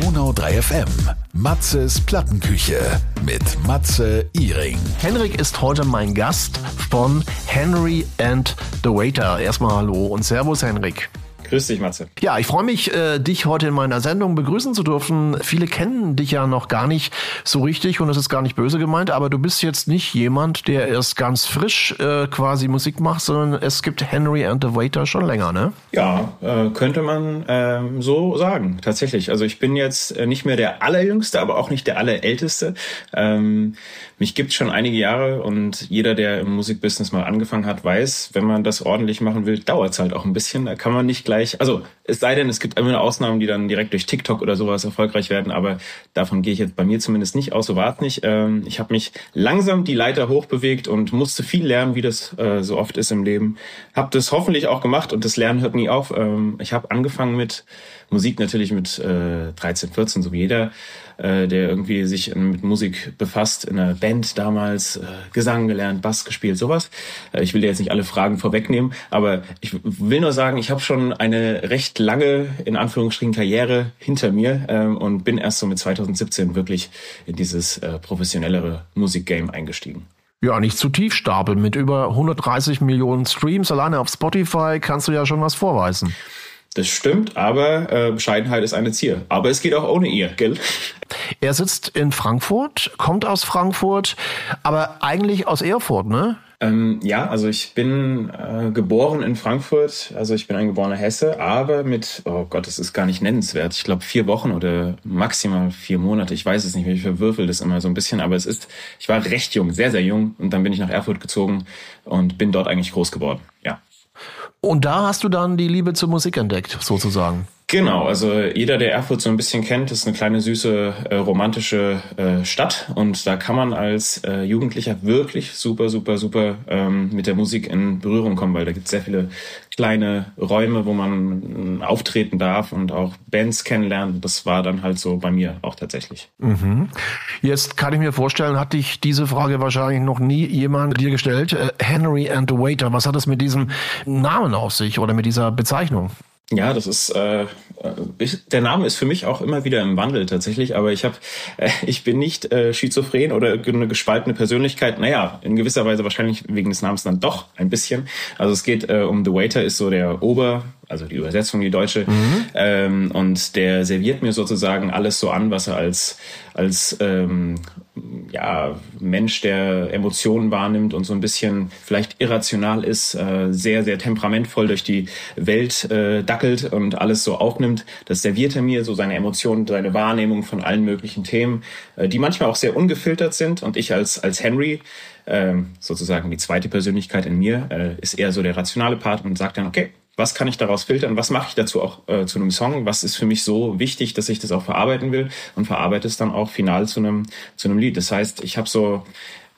Donau 3 FM. Matzes Plattenküche mit Matze Iring. Henrik ist heute mein Gast von Henry and the Waiter. Erstmal Hallo und Servus, Henrik. Grüß dich, Matze. Ja, ich freue mich, äh, dich heute in meiner Sendung begrüßen zu dürfen. Viele kennen dich ja noch gar nicht so richtig und es ist gar nicht böse gemeint, aber du bist jetzt nicht jemand, der erst ganz frisch äh, quasi Musik macht, sondern es gibt Henry and the Waiter schon länger, ne? Ja, äh, könnte man ähm, so sagen, tatsächlich. Also ich bin jetzt äh, nicht mehr der Allerjüngste, aber auch nicht der Allerälteste. Ähm, mich gibt schon einige Jahre und jeder, der im Musikbusiness mal angefangen hat, weiß, wenn man das ordentlich machen will, dauert es halt auch ein bisschen. Da kann man nicht gleich, also es sei denn, es gibt immer Ausnahmen, die dann direkt durch TikTok oder sowas erfolgreich werden, aber davon gehe ich jetzt bei mir zumindest nicht aus, so wart nicht. Ähm, ich habe mich langsam die Leiter hochbewegt und musste viel lernen, wie das äh, so oft ist im Leben. Habe das hoffentlich auch gemacht und das Lernen hört nie auf. Ähm, ich habe angefangen mit Musik natürlich mit äh, 13, 14, so wie jeder, äh, der irgendwie sich mit Musik befasst, in einer Band damals, äh, Gesang gelernt, Bass gespielt, sowas. Äh, ich will dir jetzt nicht alle Fragen vorwegnehmen, aber ich will nur sagen, ich habe schon eine recht lange, in Anführungsstrichen, Karriere hinter mir ähm, und bin erst so mit 2017 wirklich in dieses äh, professionellere Musikgame eingestiegen. Ja, nicht zu tief stapeln. Mit über 130 Millionen Streams alleine auf Spotify kannst du ja schon was vorweisen. Das stimmt, aber äh, Bescheidenheit ist eine Zier. Aber es geht auch ohne ihr, gell? Er sitzt in Frankfurt, kommt aus Frankfurt, aber eigentlich aus Erfurt, ne? Ähm, ja, also ich bin äh, geboren in Frankfurt, also ich bin ein geborener Hesse, aber mit, oh Gott, das ist gar nicht nennenswert. Ich glaube vier Wochen oder maximal vier Monate, ich weiß es nicht, ich verwürfel das immer so ein bisschen, aber es ist, ich war recht jung, sehr, sehr jung und dann bin ich nach Erfurt gezogen und bin dort eigentlich groß geworden, ja. Und da hast du dann die Liebe zur Musik entdeckt, sozusagen. Genau, also jeder, der Erfurt so ein bisschen kennt, ist eine kleine süße äh, romantische äh, Stadt und da kann man als äh, Jugendlicher wirklich super, super, super ähm, mit der Musik in Berührung kommen, weil da gibt es sehr viele kleine Räume, wo man äh, auftreten darf und auch Bands kennenlernen. Das war dann halt so bei mir auch tatsächlich. Mhm. Jetzt kann ich mir vorstellen, hat dich diese Frage wahrscheinlich noch nie jemand dir gestellt. Äh, Henry and the Waiter, was hat es mit diesem Namen auf sich oder mit dieser Bezeichnung? Ja, das ist äh, ich, der Name ist für mich auch immer wieder im Wandel tatsächlich, aber ich habe äh, ich bin nicht äh, schizophren oder eine gespaltene Persönlichkeit. Naja, in gewisser Weise wahrscheinlich wegen des Namens dann doch ein bisschen. Also es geht äh, um The Waiter ist so der Ober also die Übersetzung, die deutsche. Mhm. Ähm, und der serviert mir sozusagen alles so an, was er als, als ähm, ja, Mensch, der Emotionen wahrnimmt und so ein bisschen vielleicht irrational ist, äh, sehr, sehr temperamentvoll durch die Welt äh, dackelt und alles so aufnimmt. Das serviert er mir, so seine Emotionen, seine Wahrnehmung von allen möglichen Themen, äh, die manchmal auch sehr ungefiltert sind. Und ich als, als Henry, äh, sozusagen die zweite Persönlichkeit in mir, äh, ist eher so der rationale Part und sagt dann, okay, was kann ich daraus filtern, was mache ich dazu auch äh, zu einem Song, was ist für mich so wichtig, dass ich das auch verarbeiten will? Und verarbeite es dann auch final zu einem zu einem Lied. Das heißt, ich habe so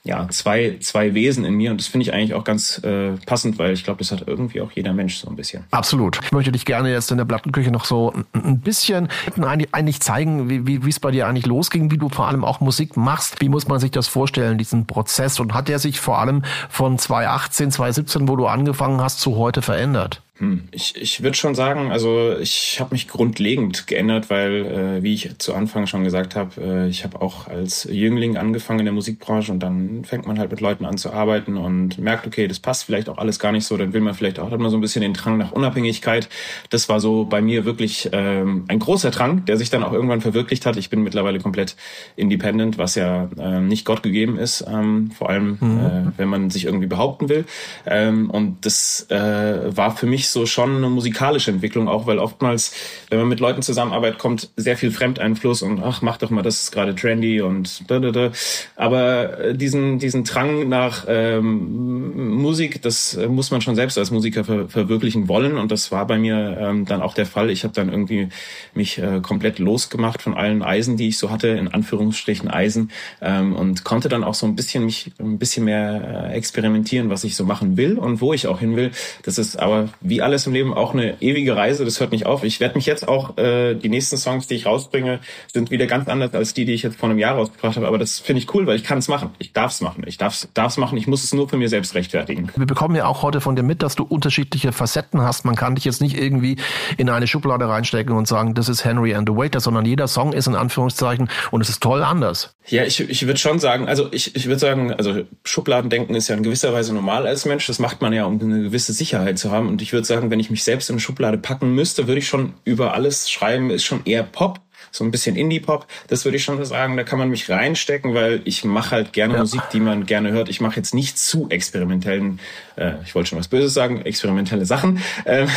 ja, zwei, zwei Wesen in mir und das finde ich eigentlich auch ganz äh, passend, weil ich glaube, das hat irgendwie auch jeder Mensch so ein bisschen. Absolut. Ich möchte dich gerne jetzt in der Plattenküche noch so ein bisschen eigentlich zeigen, wie, wie es bei dir eigentlich losging, wie du vor allem auch Musik machst. Wie muss man sich das vorstellen, diesen Prozess? Und hat der sich vor allem von 2018, 2017, wo du angefangen hast, zu heute verändert? Hm, ich, ich würde schon sagen, also ich habe mich grundlegend geändert, weil, äh, wie ich zu Anfang schon gesagt habe, äh, ich habe auch als Jüngling angefangen in der Musikbranche und dann fängt man halt mit Leuten an zu arbeiten und merkt, okay, das passt vielleicht auch alles gar nicht so, dann will man vielleicht auch, hat man so ein bisschen den Drang nach Unabhängigkeit. Das war so bei mir wirklich ähm, ein großer Drang, der sich dann auch irgendwann verwirklicht hat. Ich bin mittlerweile komplett independent, was ja äh, nicht Gott gegeben ist, ähm, vor allem mhm. äh, wenn man sich irgendwie behaupten will. Ähm, und das äh, war für mich so schon eine musikalische Entwicklung auch, weil oftmals, wenn man mit Leuten zusammenarbeitet, kommt sehr viel Fremdeinfluss und ach, mach doch mal, das ist gerade trendy und da, da, da. Aber äh, diesen, diesen Drang nach ähm, Musik, das muss man schon selbst als Musiker ver verwirklichen wollen und das war bei mir ähm, dann auch der Fall. Ich habe dann irgendwie mich äh, komplett losgemacht von allen Eisen, die ich so hatte, in Anführungsstrichen Eisen ähm, und konnte dann auch so ein bisschen mich ein bisschen mehr äh, experimentieren, was ich so machen will und wo ich auch hin will. Das ist aber, wie wie alles im Leben auch eine ewige Reise, das hört nicht auf. Ich werde mich jetzt auch, äh, die nächsten Songs, die ich rausbringe, sind wieder ganz anders als die, die ich jetzt vor einem Jahr rausgebracht habe. Aber das finde ich cool, weil ich kann es machen. Ich darf es machen. Ich darf es machen. Ich muss es nur für mir selbst rechtfertigen. Wir bekommen ja auch heute von dir mit, dass du unterschiedliche Facetten hast. Man kann dich jetzt nicht irgendwie in eine Schublade reinstecken und sagen, das ist Henry and the Waiter, sondern jeder Song ist in Anführungszeichen und es ist toll anders. Ja, ich, ich würde schon sagen, also ich, ich würde sagen, also Schubladendenken ist ja in gewisser Weise normal als Mensch. Das macht man ja, um eine gewisse Sicherheit zu haben. Und ich würde sagen, wenn ich mich selbst in eine Schublade packen müsste, würde ich schon über alles schreiben, ist schon eher Pop so ein bisschen Indie-Pop, das würde ich schon sagen, da kann man mich reinstecken, weil ich mache halt gerne ja. Musik, die man gerne hört. Ich mache jetzt nicht zu experimentellen, äh, ich wollte schon was Böses sagen, experimentelle Sachen. Ähm,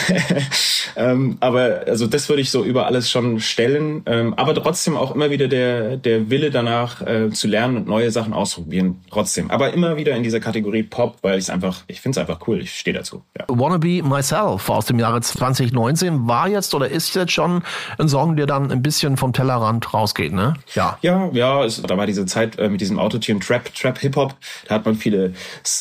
ähm, aber also das würde ich so über alles schon stellen. Ähm, aber trotzdem auch immer wieder der, der Wille danach äh, zu lernen und neue Sachen ausprobieren. Trotzdem. Aber immer wieder in dieser Kategorie Pop, weil ich es einfach, ich finde es einfach cool. Ich stehe dazu. Ja. Wanna Be Myself aus dem Jahre 2019 war jetzt oder ist jetzt schon ein Song, der dann ein bisschen vom Tellerrand rausgeht, ne? Ja. Ja, ja, es, da war diese Zeit äh, mit diesem Autotune Trap, Trap Hip Hop, da hat man viele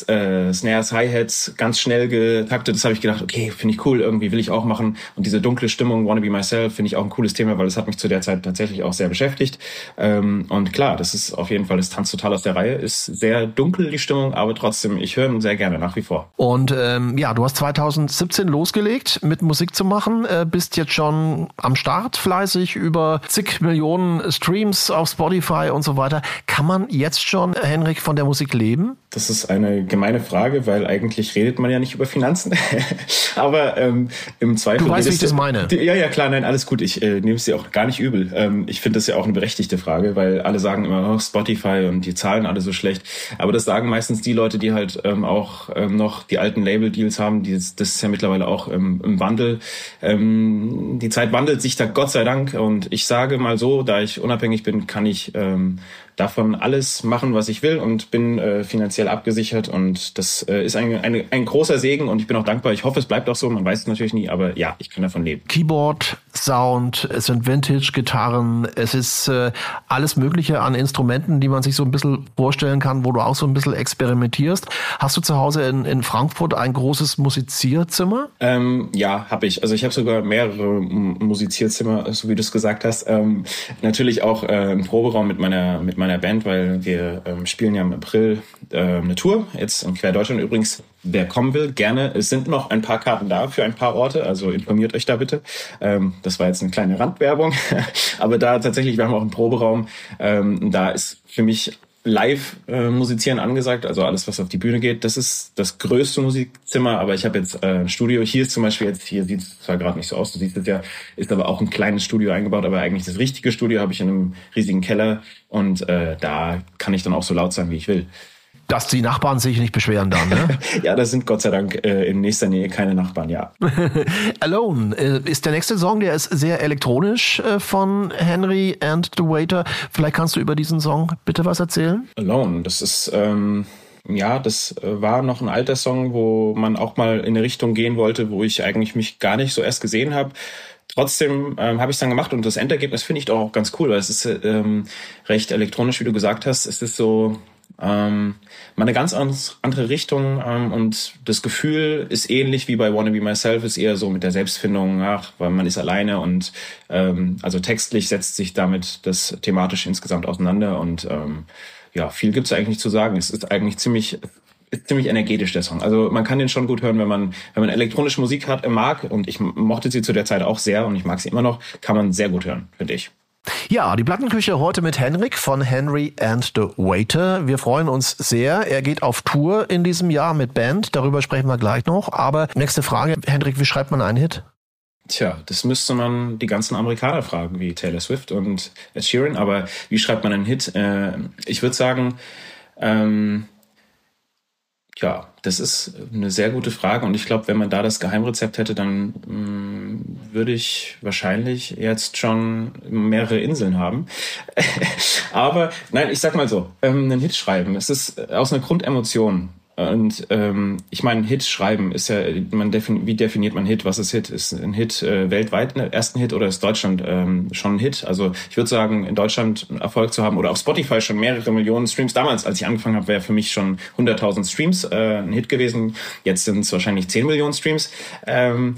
äh, Snares, Hi-Hats ganz schnell getaktet. Das habe ich gedacht, okay, finde ich cool, irgendwie will ich auch machen. Und diese dunkle Stimmung, Wanna Be Myself, finde ich auch ein cooles Thema, weil es hat mich zu der Zeit tatsächlich auch sehr beschäftigt. Ähm, und klar, das ist auf jeden Fall, das tanzt total aus der Reihe, ist sehr dunkel die Stimmung, aber trotzdem, ich höre ihn sehr gerne nach wie vor. Und ähm, ja, du hast 2017 losgelegt mit Musik zu machen, äh, bist jetzt schon am Start fleißig über zig Millionen Streams auf Spotify und so weiter. Kann man jetzt schon, Henrik, von der Musik leben? Das ist eine gemeine Frage, weil eigentlich redet man ja nicht über Finanzen. Aber ähm, im Zweifel. Du weißt, wie ich das meine. Ja, ja, klar, nein, alles gut. Ich äh, nehme es dir auch gar nicht übel. Ähm, ich finde das ja auch eine berechtigte Frage, weil alle sagen immer, oh, Spotify und die Zahlen alle so schlecht. Aber das sagen meistens die Leute, die halt ähm, auch ähm, noch die alten Label-Deals haben. Die, das ist ja mittlerweile auch ähm, im Wandel. Ähm, die Zeit wandelt sich da Gott sei Dank. Und ich sage, sage mal so, da ich unabhängig bin, kann ich ähm, davon alles machen, was ich will und bin äh, finanziell abgesichert und das äh, ist ein, ein, ein großer Segen und ich bin auch dankbar. Ich hoffe, es bleibt auch so, man weiß es natürlich nie, aber ja, ich kann davon leben. Keyboard, Sound, es sind Vintage-Gitarren, es ist äh, alles Mögliche an Instrumenten, die man sich so ein bisschen vorstellen kann, wo du auch so ein bisschen experimentierst. Hast du zu Hause in, in Frankfurt ein großes Musizierzimmer? Ähm, ja, habe ich. Also ich habe sogar mehrere Musizierzimmer, so wie du es gesagt hast. Ähm, natürlich auch äh, einen Proberaum mit meiner mit meiner Band, weil wir ähm, spielen ja im April äh, eine Tour, jetzt in Quer Deutschland übrigens. Wer kommen will, gerne. Es sind noch ein paar Karten da für ein paar Orte, also informiert euch da bitte. Ähm, das war jetzt eine kleine Randwerbung, aber da tatsächlich, wir haben auch einen Proberaum. Ähm, da ist für mich live äh, musizieren angesagt, also alles, was auf die Bühne geht. Das ist das größte Musikzimmer, aber ich habe jetzt äh, ein Studio. Hier ist zum Beispiel jetzt, hier sieht es zwar gerade nicht so aus, du siehst es ja, ist aber auch ein kleines Studio eingebaut, aber eigentlich das richtige Studio habe ich in einem riesigen Keller und äh, da kann ich dann auch so laut sein, wie ich will dass die Nachbarn sich nicht beschweren dann, ne? ja, das sind Gott sei Dank äh, in nächster Nähe keine Nachbarn, ja. Alone äh, ist der nächste Song, der ist sehr elektronisch äh, von Henry and the Waiter. Vielleicht kannst du über diesen Song bitte was erzählen? Alone, das ist ähm, ja, das äh, war noch ein alter Song, wo man auch mal in eine Richtung gehen wollte, wo ich eigentlich mich gar nicht so erst gesehen habe. Trotzdem ähm, habe ich es dann gemacht und das Endergebnis finde ich doch auch ganz cool, weil es ist ähm, recht elektronisch, wie du gesagt hast. Es ist so ähm, mal eine ganz andere Richtung ähm, und das Gefühl ist ähnlich wie bei Wanna Be Myself, ist eher so mit der Selbstfindung, ach, weil man ist alleine und ähm, also textlich setzt sich damit das thematisch insgesamt auseinander und ähm, ja, viel gibt's eigentlich nicht zu sagen. Es ist eigentlich ziemlich ziemlich energetisch der Song. Also man kann den schon gut hören, wenn man wenn man elektronische Musik hat, mag und ich mochte sie zu der Zeit auch sehr und ich mag sie immer noch, kann man sehr gut hören, finde ich. Ja, die Plattenküche heute mit Henrik von Henry and the Waiter. Wir freuen uns sehr. Er geht auf Tour in diesem Jahr mit Band. Darüber sprechen wir gleich noch. Aber nächste Frage, Henrik, wie schreibt man einen Hit? Tja, das müsste man die ganzen Amerikaner fragen, wie Taylor Swift und Ed Sheeran. Aber wie schreibt man einen Hit? Äh, ich würde sagen, ähm, ja, das ist eine sehr gute Frage und ich glaube, wenn man da das Geheimrezept hätte, dann mm, würde ich wahrscheinlich jetzt schon mehrere Inseln haben. Aber nein, ich sag mal so, ähm, einen Hit schreiben, es ist aus einer Grundemotion Und ähm, ich meine, Hit schreiben ist ja, man defin wie definiert man Hit? Was ist Hit? Ist ein Hit äh, weltweit ein ersten Hit oder ist Deutschland ähm, schon ein Hit? Also ich würde sagen, in Deutschland Erfolg zu haben oder auf Spotify schon mehrere Millionen Streams. Damals, als ich angefangen habe, wäre für mich schon 100.000 Streams äh, ein Hit gewesen. Jetzt sind es wahrscheinlich 10 Millionen Streams. Ähm,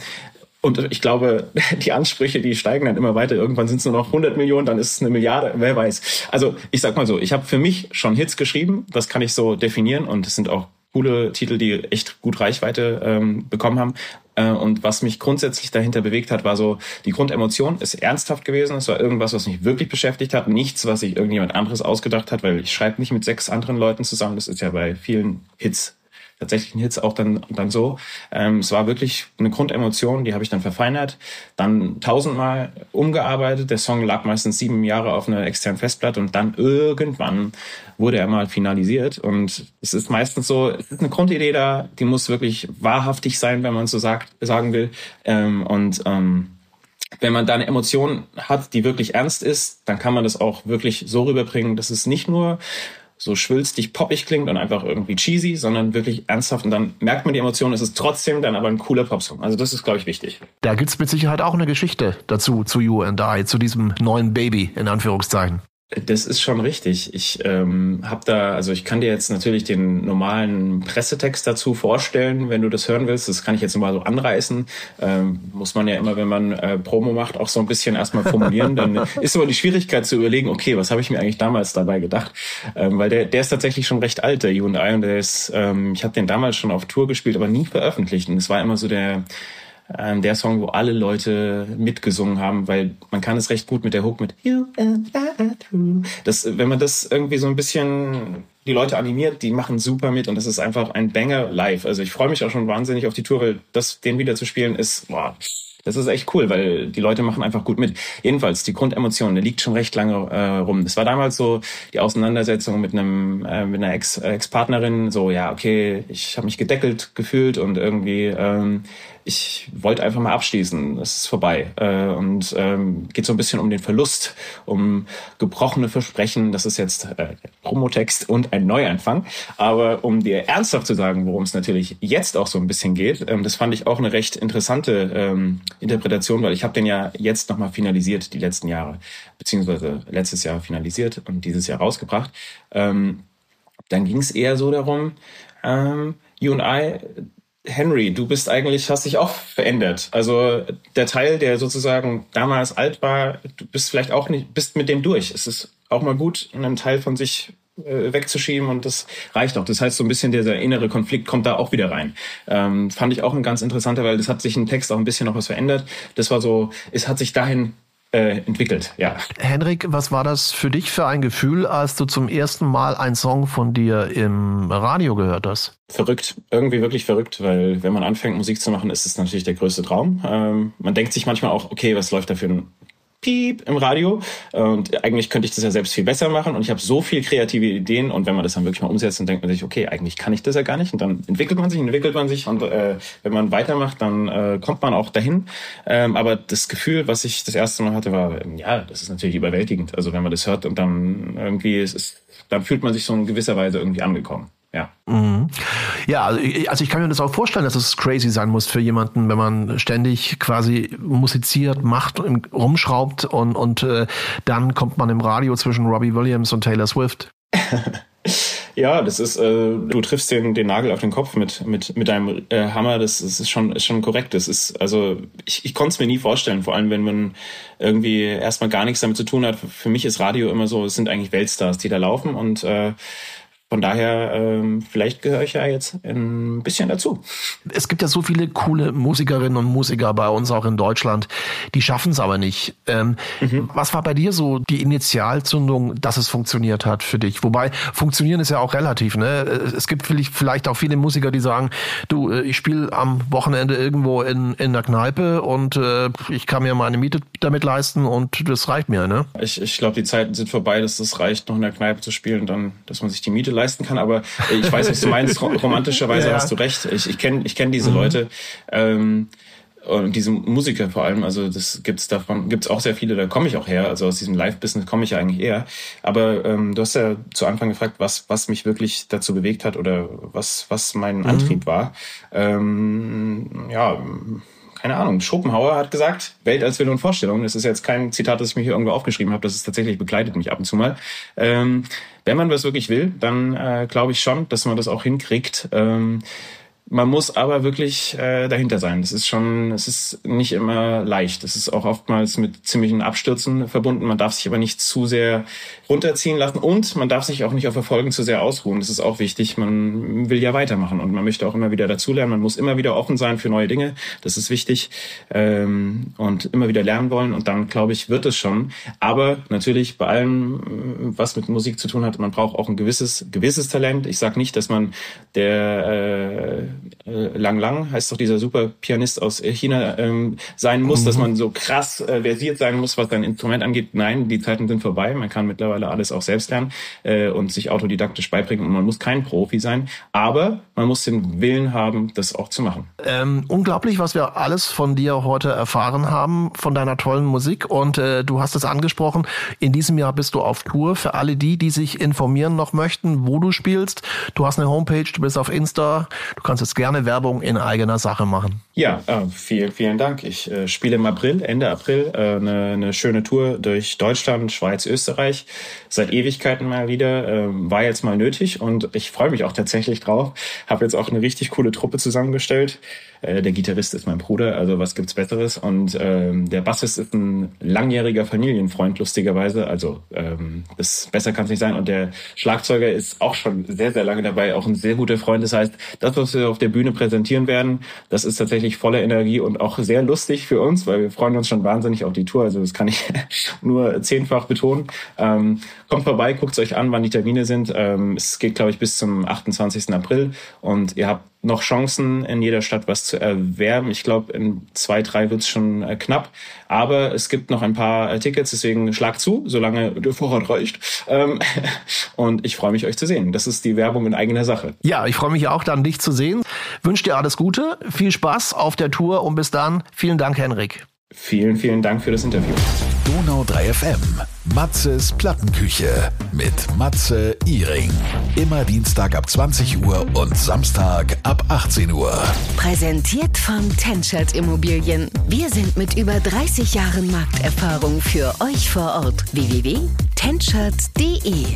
und ich glaube, die Ansprüche, die steigen dann immer weiter. Irgendwann sind es nur noch 100 Millionen, dann ist es eine Milliarde, wer weiß. Also ich sag mal so, ich habe für mich schon Hits geschrieben, das kann ich so definieren und es sind auch coole Titel, die echt gut Reichweite ähm, bekommen haben. Äh, und was mich grundsätzlich dahinter bewegt hat, war so, die Grundemotion ist ernsthaft gewesen. Es war irgendwas, was mich wirklich beschäftigt hat. Nichts, was sich irgendjemand anderes ausgedacht hat, weil ich schreibe nicht mit sechs anderen Leuten zusammen. Das ist ja bei vielen Hits tatsächlichen Hits auch dann, dann so. Ähm, es war wirklich eine Grundemotion, die habe ich dann verfeinert, dann tausendmal umgearbeitet. Der Song lag meistens sieben Jahre auf einer externen Festplatte und dann irgendwann wurde er mal finalisiert. Und es ist meistens so, es ist eine Grundidee da, die muss wirklich wahrhaftig sein, wenn man so sagt, sagen will. Ähm, und ähm, wenn man da eine Emotion hat, die wirklich ernst ist, dann kann man das auch wirklich so rüberbringen, dass es nicht nur so schwülstig poppig klingt und einfach irgendwie cheesy, sondern wirklich ernsthaft. Und dann merkt man die Emotionen, es ist trotzdem dann aber ein cooler Popsong. Also das ist, glaube ich, wichtig. Da gibt's mit Sicherheit auch eine Geschichte dazu, zu You and I, zu diesem neuen Baby, in Anführungszeichen. Das ist schon richtig. Ich ähm, habe da, also ich kann dir jetzt natürlich den normalen Pressetext dazu vorstellen, wenn du das hören willst. Das kann ich jetzt mal so anreißen. Ähm, muss man ja immer, wenn man äh, Promo macht, auch so ein bisschen erstmal formulieren. Dann ist aber die Schwierigkeit zu überlegen, okay, was habe ich mir eigentlich damals dabei gedacht? Ähm, weil der, der ist tatsächlich schon recht alt, der You and I, und der ist, ähm, ich habe den damals schon auf Tour gespielt, aber nie veröffentlicht. Und es war immer so der ähm, der Song, wo alle Leute mitgesungen haben, weil man kann es recht gut mit der Hook mit You and I das, wenn man das irgendwie so ein bisschen die Leute animiert, die machen super mit und das ist einfach ein Banger live. Also ich freue mich auch schon wahnsinnig auf die Tour, weil das den wieder zu spielen ist, boah, das ist echt cool, weil die Leute machen einfach gut mit. Jedenfalls, die Grundemotion, der liegt schon recht lange äh, rum. Es war damals so die Auseinandersetzung mit einem äh, mit einer Ex, Ex-Partnerin, so ja, okay, ich habe mich gedeckelt gefühlt und irgendwie ähm, ich wollte einfach mal abschließen. Es ist vorbei. Äh, und ähm, geht so ein bisschen um den Verlust, um gebrochene Versprechen. Das ist jetzt äh, Promotext und ein Neuanfang. Aber um dir ernsthaft zu sagen, worum es natürlich jetzt auch so ein bisschen geht, ähm, das fand ich auch eine recht interessante ähm, Interpretation, weil ich habe den ja jetzt nochmal finalisiert, die letzten Jahre, beziehungsweise letztes Jahr finalisiert und dieses Jahr rausgebracht. Ähm, dann ging es eher so darum, ähm, You and I, Henry, du bist eigentlich, hast dich auch verändert. Also der Teil, der sozusagen damals alt war, du bist vielleicht auch nicht, bist mit dem durch. Es ist auch mal gut, einen Teil von sich äh, wegzuschieben und das reicht auch. Das heißt, so ein bisschen dieser innere Konflikt kommt da auch wieder rein. Ähm, fand ich auch ein ganz interessanter, weil das hat sich im Text auch ein bisschen noch was verändert. Das war so, es hat sich dahin äh, entwickelt, ja. Henrik, was war das für dich für ein Gefühl, als du zum ersten Mal einen Song von dir im Radio gehört hast? Verrückt, irgendwie wirklich verrückt, weil wenn man anfängt Musik zu machen, ist es natürlich der größte Traum. Ähm, man denkt sich manchmal auch, okay, was läuft da für ein Piep im Radio. Und eigentlich könnte ich das ja selbst viel besser machen. Und ich habe so viel kreative Ideen. Und wenn man das dann wirklich mal umsetzt, dann denkt man sich, okay, eigentlich kann ich das ja gar nicht. Und dann entwickelt man sich, entwickelt man sich. Und äh, wenn man weitermacht, dann äh, kommt man auch dahin. Ähm, aber das Gefühl, was ich das erste Mal hatte, war, ja, das ist natürlich überwältigend. Also wenn man das hört und dann irgendwie, es ist, dann fühlt man sich so in gewisser Weise irgendwie angekommen. Ja. Mhm. Ja, also ich, also ich kann mir das auch vorstellen, dass es crazy sein muss für jemanden, wenn man ständig quasi musiziert, macht, rumschraubt und, und äh, dann kommt man im Radio zwischen Robbie Williams und Taylor Swift. ja, das ist, äh, du triffst den, den Nagel auf den Kopf mit, mit, mit deinem äh, Hammer, das, das ist schon, ist schon korrekt. Das ist, also ich, ich konnte es mir nie vorstellen, vor allem wenn man irgendwie erstmal gar nichts damit zu tun hat. Für mich ist Radio immer so, es sind eigentlich Weltstars, die da laufen und äh, von daher, ähm, vielleicht gehöre ich ja jetzt ein bisschen dazu. Es gibt ja so viele coole Musikerinnen und Musiker bei uns auch in Deutschland, die schaffen es aber nicht. Ähm, mhm. Was war bei dir so die Initialzündung, dass es funktioniert hat für dich? Wobei funktionieren ist ja auch relativ. Ne? Es gibt vielleicht auch viele Musiker, die sagen, du, äh, ich spiele am Wochenende irgendwo in, in der Kneipe und äh, ich kann mir meine Miete damit leisten und das reicht mir. Ne? Ich, ich glaube, die Zeiten sind vorbei, dass es reicht, noch in der Kneipe zu spielen und dann, dass man sich die Miete leisten kann, aber ich weiß, was du meinst. Romantischerweise ja. hast du recht. Ich, ich kenne ich kenn diese mhm. Leute. Ähm, und diese Musiker vor allem, also das gibt's davon, gibt's auch sehr viele, da komme ich auch her, also aus diesem Live-Business komme ich ja eigentlich eher. Aber ähm, du hast ja zu Anfang gefragt, was, was mich wirklich dazu bewegt hat oder was, was mein mhm. Antrieb war. Ähm, ja, keine Ahnung, Schopenhauer hat gesagt, Welt als Wille und Vorstellung. Das ist jetzt kein Zitat, das ich mir hier irgendwo aufgeschrieben habe, das ist tatsächlich begleitet mich ab und zu mal. Ähm, wenn man was wirklich will, dann äh, glaube ich schon, dass man das auch hinkriegt. Ähm, man muss aber wirklich äh, dahinter sein. Das ist schon, es ist nicht immer leicht. Es ist auch oftmals mit ziemlichen Abstürzen verbunden. Man darf sich aber nicht zu sehr runterziehen lassen und man darf sich auch nicht auf Erfolgen zu sehr ausruhen. Das ist auch wichtig. Man will ja weitermachen und man möchte auch immer wieder dazulernen. Man muss immer wieder offen sein für neue Dinge. Das ist wichtig ähm, und immer wieder lernen wollen. Und dann glaube ich wird es schon. Aber natürlich bei allem, was mit Musik zu tun hat, man braucht auch ein gewisses gewisses Talent. Ich sage nicht, dass man der äh, äh, Lang Lang, heißt doch dieser super Pianist aus äh, China, ähm, sein muss, mhm. dass man so krass äh, versiert sein muss, was sein Instrument angeht. Nein, die Zeiten sind vorbei. Man kann mittlerweile alles auch selbst lernen äh, und sich autodidaktisch beibringen und man muss kein Profi sein, aber man muss den Willen haben, das auch zu machen. Ähm, unglaublich, was wir alles von dir heute erfahren haben, von deiner tollen Musik und äh, du hast es angesprochen, in diesem Jahr bist du auf Tour. Für alle die, die sich informieren noch möchten, wo du spielst, du hast eine Homepage, du bist auf Insta, du kannst jetzt gerne Werbung in eigener Sache machen. Ja, äh, vielen, vielen Dank. Ich äh, spiele im April, Ende April, äh, eine, eine schöne Tour durch Deutschland, Schweiz, Österreich. Seit Ewigkeiten mal wieder. Äh, war jetzt mal nötig und ich freue mich auch tatsächlich drauf. Habe jetzt auch eine richtig coole Truppe zusammengestellt. Äh, der Gitarrist ist mein Bruder, also was gibt's Besseres? Und ähm, der Bassist ist ein langjähriger Familienfreund, lustigerweise. Also ähm, das besser kann es nicht sein. Und der Schlagzeuger ist auch schon sehr, sehr lange dabei, auch ein sehr guter Freund. Das heißt, das, was wir auf der Bühne präsentieren werden, das ist tatsächlich voller Energie und auch sehr lustig für uns, weil wir freuen uns schon wahnsinnig auf die Tour. Also das kann ich nur zehnfach betonen. Ähm, kommt vorbei, guckt euch an, wann die Termine sind. Ähm, es geht, glaube ich, bis zum 28. April und ihr habt noch Chancen, in jeder Stadt was zu erwerben. Ich glaube, in zwei, drei wird es schon äh, knapp. Aber es gibt noch ein paar äh, Tickets, deswegen schlag zu, solange der Vorrat reicht. Ähm, und ich freue mich, euch zu sehen. Das ist die Werbung in eigener Sache. Ja, ich freue mich auch dann, dich zu sehen. Wünsche dir alles Gute, viel Spaß auf der Tour und bis dann. Vielen Dank, Henrik. Vielen, vielen Dank für das Interview. Donau 3 FM. Matzes Plattenküche mit Matze Iring. Immer Dienstag ab 20 Uhr und Samstag ab 18 Uhr. Präsentiert von Tenschert Immobilien. Wir sind mit über 30 Jahren Markterfahrung für euch vor Ort. www.tenschert.de